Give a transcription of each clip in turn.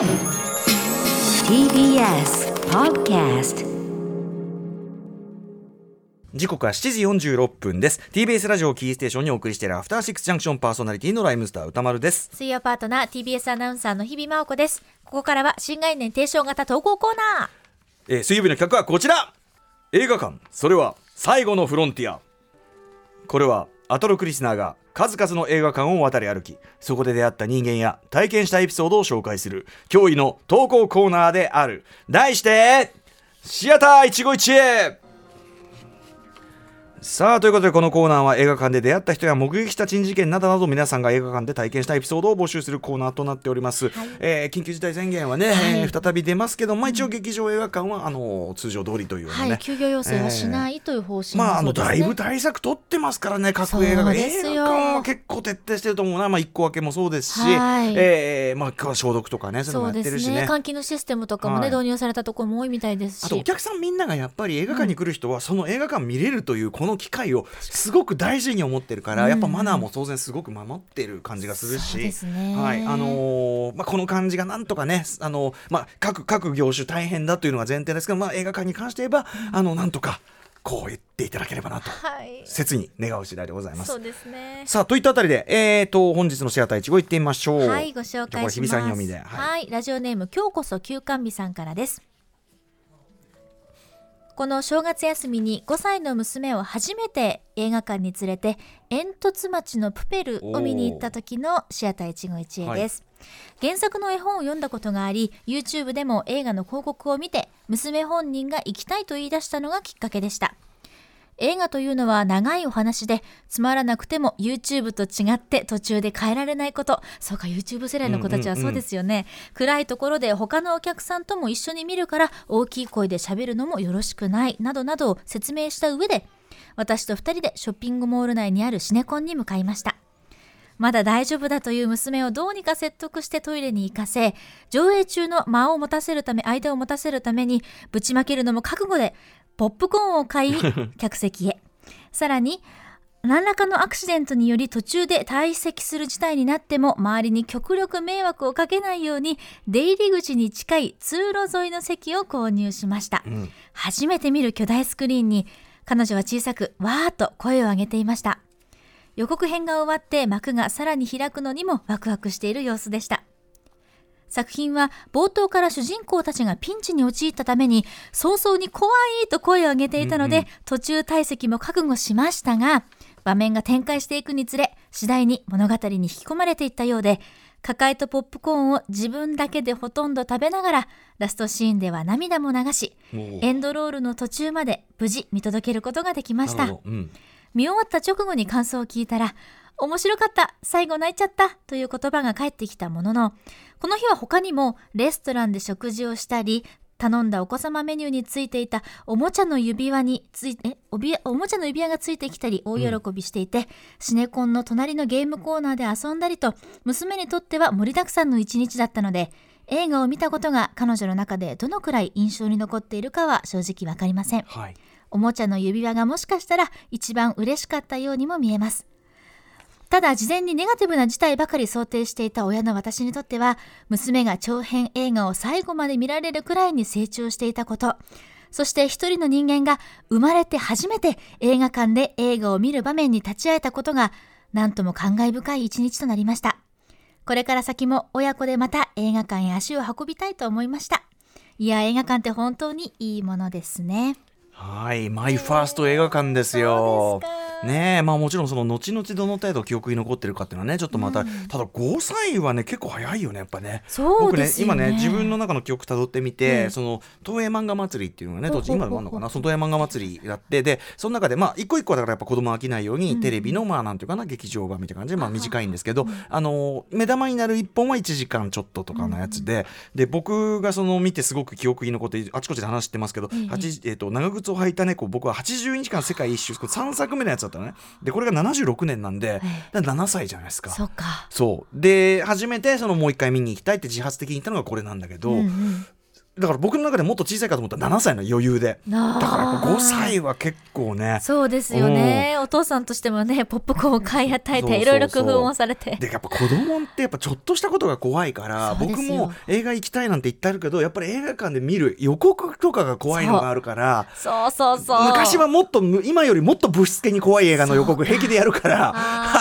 TBS Podcast 時刻は7時46分です。TBS ラジオキーステーションにお送りしているアフターシックスジャンクションパーソナリティのライムスター歌丸です。水曜パートナー TBS アナウンサーの日々真央子です。ここからは新概念提唱型投稿コーナー。えー水曜日の企画はこちら。映画館。それは最後のフロンティア。これはアトロクリスナーが数々の映画館を渡り歩きそこで出会った人間や体験したエピソードを紹介する驚異の投稿コーナーである。題してシアター一期一会。さあということでこのコーナーは映画館で出会った人や目撃した珍事件などなど皆さんが映画館で体験したエピソードを募集するコーナーとなっております、えー緊急事態宣言はね、えー再び出ますけど、まあ、一応劇場映画館はあの通常通りというね、はい休業要請はしないという方針まあ、あのだいぶ対策取ってますからね、各映画が。そうですよ。映画館は結構徹底してると思うな、まあ、一個分けもそうですし、はい。えーまあ、消毒とかね、そういうのもやってるしね。すね。換気のシステムとかもね、はい。導入されたところも多いみたいですし。あとお客さんみんながやっぱり映画館に来る人はその映画館見れるというこの機会をすごく大事に思ってるから、やっぱマナーも当然すごく守ってる感じがするし、はいあのーまあ、この感じがなんとかね、あのまあ、各各業種大変だというのが前提ですけど、まあ、映画館に関して言えば、あのなんとかこう言っていただければなとはい。切に願う次第でございます。そう。ですね。さあといったあたりで、えー、と本日のシアターいちご行ってみましょう。はいご紹介します。れ日比さん読みで、はい。はい、ラジオネーム今日こそ休館日さんからですこの正月休みに5歳の娘を初めて映画館に連れて煙突町のプペルを見に行った時のシアター一期一会です、原作の絵本を読んだことがあり YouTube でも映画の広告を見て娘本人が行きたいと言い出したのがきっかけでした映画というのは長いお話でつまらなくても YouTube と違って途中で変えられないこと。そうか YouTube 世代の子たちはそうですよね、暗いところで他のお客さんとも一緒に見るから大きい声で喋るのもよろしくない。などなどを説明した上で私と2人でショッピングモール内にあるシネコンに向かいました。まだ大丈夫だという娘をどうにか説得してトイレに行かせ、上映中の間を持たせるため、間を持たせるために、ぶちまけるのも覚悟で、ポップコーンを買い、客席へ。さらに、何らかのアクシデントにより途中で退席する事態になっても周りに極力迷惑をかけないように出入り口に近い通路沿いの席を購入しました、初めて見る巨大スクリーンに彼女は小さくわーっと声を上げていました。予告編が終わって幕がさらに開くのにもワクワクしている様子でした作品は冒頭から主人公たちがピンチに陥ったために早々に怖いと声を上げていたので、途中退席も覚悟しましたが場面が展開していくにつれ次第に物語に引き込まれていったようで抱えとポップコーンを自分だけでほとんど食べながらラストシーンでは涙も流しエンドロールの途中まで無事見届けることができました。うん。見終わった直後に感想を聞いたら面白かった。最後泣いちゃった。という言葉が返ってきたもののこの日は他にもレストランで食事をしたり頼んだお子様メニューについていたおもちゃの指輪についてえおびおもちゃの指輪がついてきたり大喜びしていて、シネコンの隣のゲームコーナーで遊んだりと娘にとっては盛りだくさんの一日だったので映画を見たことが彼女の中でどのくらい印象に残っているかは正直わかりません。はい。おもちゃの指輪がもしかしたら一番嬉しかったようにも見えます。ただ事前にネガティブな事態ばかり想定していた親の私にとっては娘が長編映画を最後まで見られるくらいに成長していたこと。そして一人の人間が生まれて初めて映画館で映画を見る場面に立ち会えたことが何とも感慨深い一日となりました。これから先も親子でまた映画館へ足を運びたいと思いました。いや映画館って本当にいいものですね。はい、マイファースト映画館ですよ。そうですか。ねえ、まあもちろんその後々どの程度記憶に残ってるかっていうのはね、ちょっとまた、ただ5歳はね、結構早いよね、やっぱね。そうですよね。僕ね、今ね、自分の中の記憶たどってみて、ええその東映漫画祭りっていうのがね、当時今でもあるのかな、その東映漫画祭りやって、で、その中で、まあ一個一個はだからやっぱ子供飽きないように、テレビの、まあなんていうかな、劇場版みたいな感じで、まあ短いんですけど、あの、目玉になる一本は1時間ちょっととかのやつで、で、僕がその見てすごく記憶に残って、あちこちで話してますけど、ええ。っと、長靴を履いた猫、僕は80日間世界一周、これ3作目のやつだったのね。で、これが76年なんで、だから7歳じゃないですか。そっかそうで初めてそのもう一回見に行きたいって自発的に言ったのがこれなんだけど、うんうんだから僕の中でもっと小さいかと思ったら7歳の余裕で。だからやっぱ5歳は結構ね。そうですよね。お父さんとしてもねポップコーンを買い与えていろいろ工夫もされて。でやっぱ子供ってやっぱちょっとしたことが怖いから僕も映画行きたいなんて言ってあるけどやっぱり映画館で見る予告とかが怖いのがあるからそうそうそう。昔はもっとむ今よりもっと物質的に怖い映画の予告平気でやるから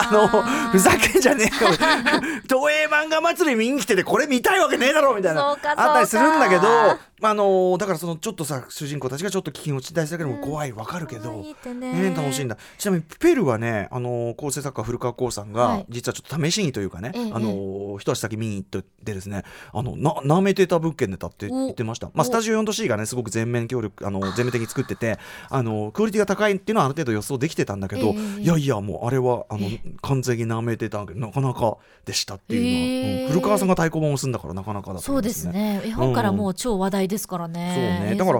あのふざけんじゃねえよ。東映漫画祭り見に来ててこれ見たいわけねえだろみたいな。あったりするんだけどあのだからそのちょっとさ主人公たちがちょっと危機に陥ったりするだけでも怖いわかるけど。ね。ね、楽しいんだ。ちなみにペルはねあの構成作家古川光さんが、はい。実はちょっと試しにというかね、ええあの一足先見に行ってですねあのな舐めてた物件でたってお言ってました、まあ、おスタジオ 4°C がねすごく全面協力あの全面的に作っててあのクオリティが高いっていうのはある程度予想できてたんだけど、ええ。いやいやもうあれはあの完全に舐めてたけ。どなかなかでしたっていうのは、古川さんが太鼓判を押すんだからなかなかだとそうで思いますすね。絵本からもう超話題ですからね、そうね。だから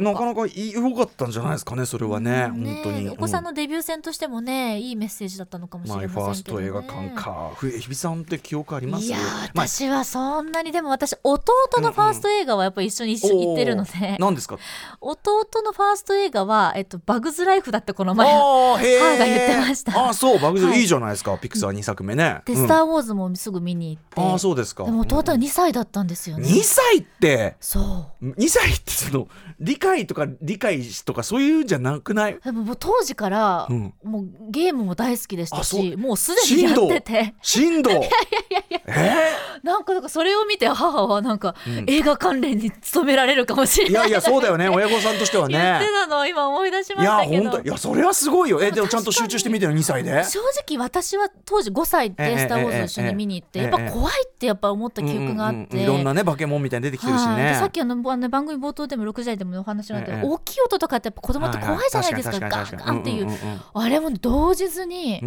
なか。なか良かったんじゃないですかねそれはね、うん。本当に。お子さんうのデビュー戦としてもねいいメッセージだったのかもしマイれませんけど、ね、ファースト映画館か。ふえ日比さんって記憶あります？いや私はそんなにでも私弟のファースト映画はやっぱり一緒に一緒に行ってるので、何ですか？弟のファースト映画は、えっと、バグズライフだってこの前母が言ってました。あそうバグズ、はいい、いじゃないですかピクサー2作目ね。で「うん。スター・ウォーズ」もすぐ見に行って、ああそうですか。でも弟は2歳だったんですよね、2歳って？そう2歳ってその理解とか理解とかそういうんじじゃなくない？でももう当時から、うん。もうゲームも大好きでしたしもうすでにやってて。振動 え？なんかなんかそれを見て母はなんか、うん。映画関連に勤められるかもしれーい。ないやいやそうだよね。親御さんとしては言ってねたのを今思い出しまいやしたけど。本当いやそれはすごいよ。えでもちゃんと集中して見てる2歳で？正直私は当時5歳ええで「スター・ウォーズ」を一緒に見に行ってええやっぱ怖いってやっぱ思った記憶があって。いろんなね化け物みたいに出てきてるしね。さっきあの番組冒頭でも6時台でもお話になったけど、ええ。大きい音とかってやっぱ子供って怖いじゃないですか、ガンガンっていう、あれも動じずに、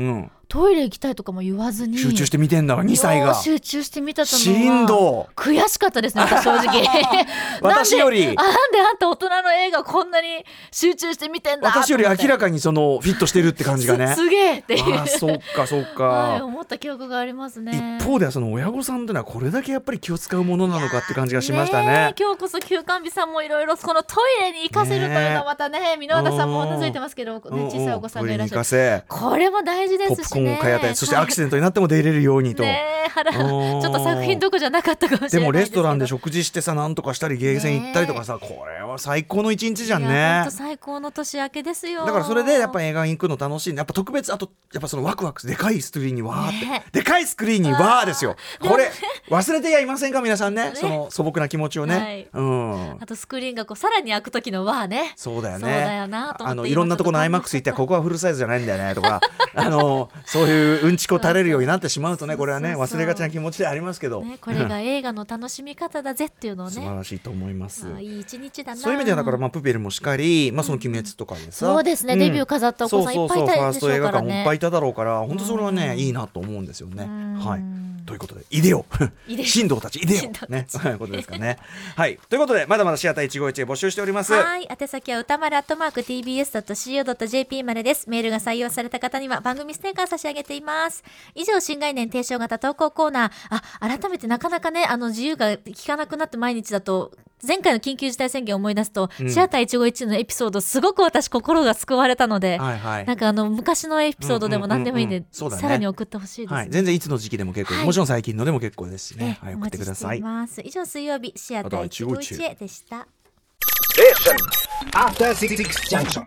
トイレ行きたいとかも言わずに集中して見てんだわ2歳が。集中して見たと振動悔しかったですね私正直。私より。なんであなんであんた大人の映画こんなに集中して見てんだ私より明らかかにそのフィットしてるって感じがね。すすげえっていう。ああそっかそっはい、か思った記憶がありますね。一方ではその親御さんってのはこれだけやっぱり気を使うものなのかって感じがしましたえね。今日こそ休館日さんもいろいろこのトイレに行かせるというのはまたね箕輪田さんもうなずいてますけど、ね、小さいお子さんがいらっしゃる。これも大事ですしねを買い与えそしてアクシデントになっても出れるようにと。ちうん。ょっと作品どこじゃなかったかもしでもれないですけど。レストランで食事してさなんとかしたりゲーセン行ったりとかさこれは最高の一日じゃんね。最高の年明けですよ。だからそれでやっぱ映画に行くの楽しい。ねやっぱ特別あとやっぱそのワクワクでかいスクリーンにわーって、ね。でかいスクリーンにわーですよ。これ忘れてやいませんか？皆さんね。ね。その素朴な気持ちをね、はい。うん。あとスクリーンがこうさらに開く時のわーね。そうだよね。そうだよなと思ってあの今いろんなとこのちょっと IMAX 行ってここはフルサイズじゃないんだよねとか。あのそういううんちこ垂れるようになってしまうとね これはね忘れがちな気持ちでありますけど、ね、これが映画の楽しみ方だぜっていうのを 素晴ねらしいと思います。いい一日だなそういう意味ではだからまあプペルもしかり、まあその鬼滅とかでさ、そうですねデビュー飾ったお子さんそうそうそういっぱいいたファースト映画館もいっぱいいただろうから、ね本当それはねうんいいなと思うんですよね。うんはい。ということで、いでよ神道たち、いでよね、そういうことですかね。はい。ということで、まだまだシアター一期一会募集しております。はい。宛先は歌丸アットマーク tbs.co.jp までです。メールが採用された方には番組ステッカー差し上げています。以上、新概念提唱型投稿コーナー。あ、改めてなかなかね、あの、自由が効かなくなって毎日だと、前回の緊急事態宣言を思い出すと、うんシアター151のエピソード、すごく私心が救われたので、はいはいなん。かあの、昔のエピソードでも何でもいいんでうんうんうんうん、そうだねさらに送ってほしいです。はい、全然いつの時期でも結構、はいもちろん最近のでも結構ですしね、はい、お送って待ちしてください。います。以上、水曜日、シアター151へでした。Junction.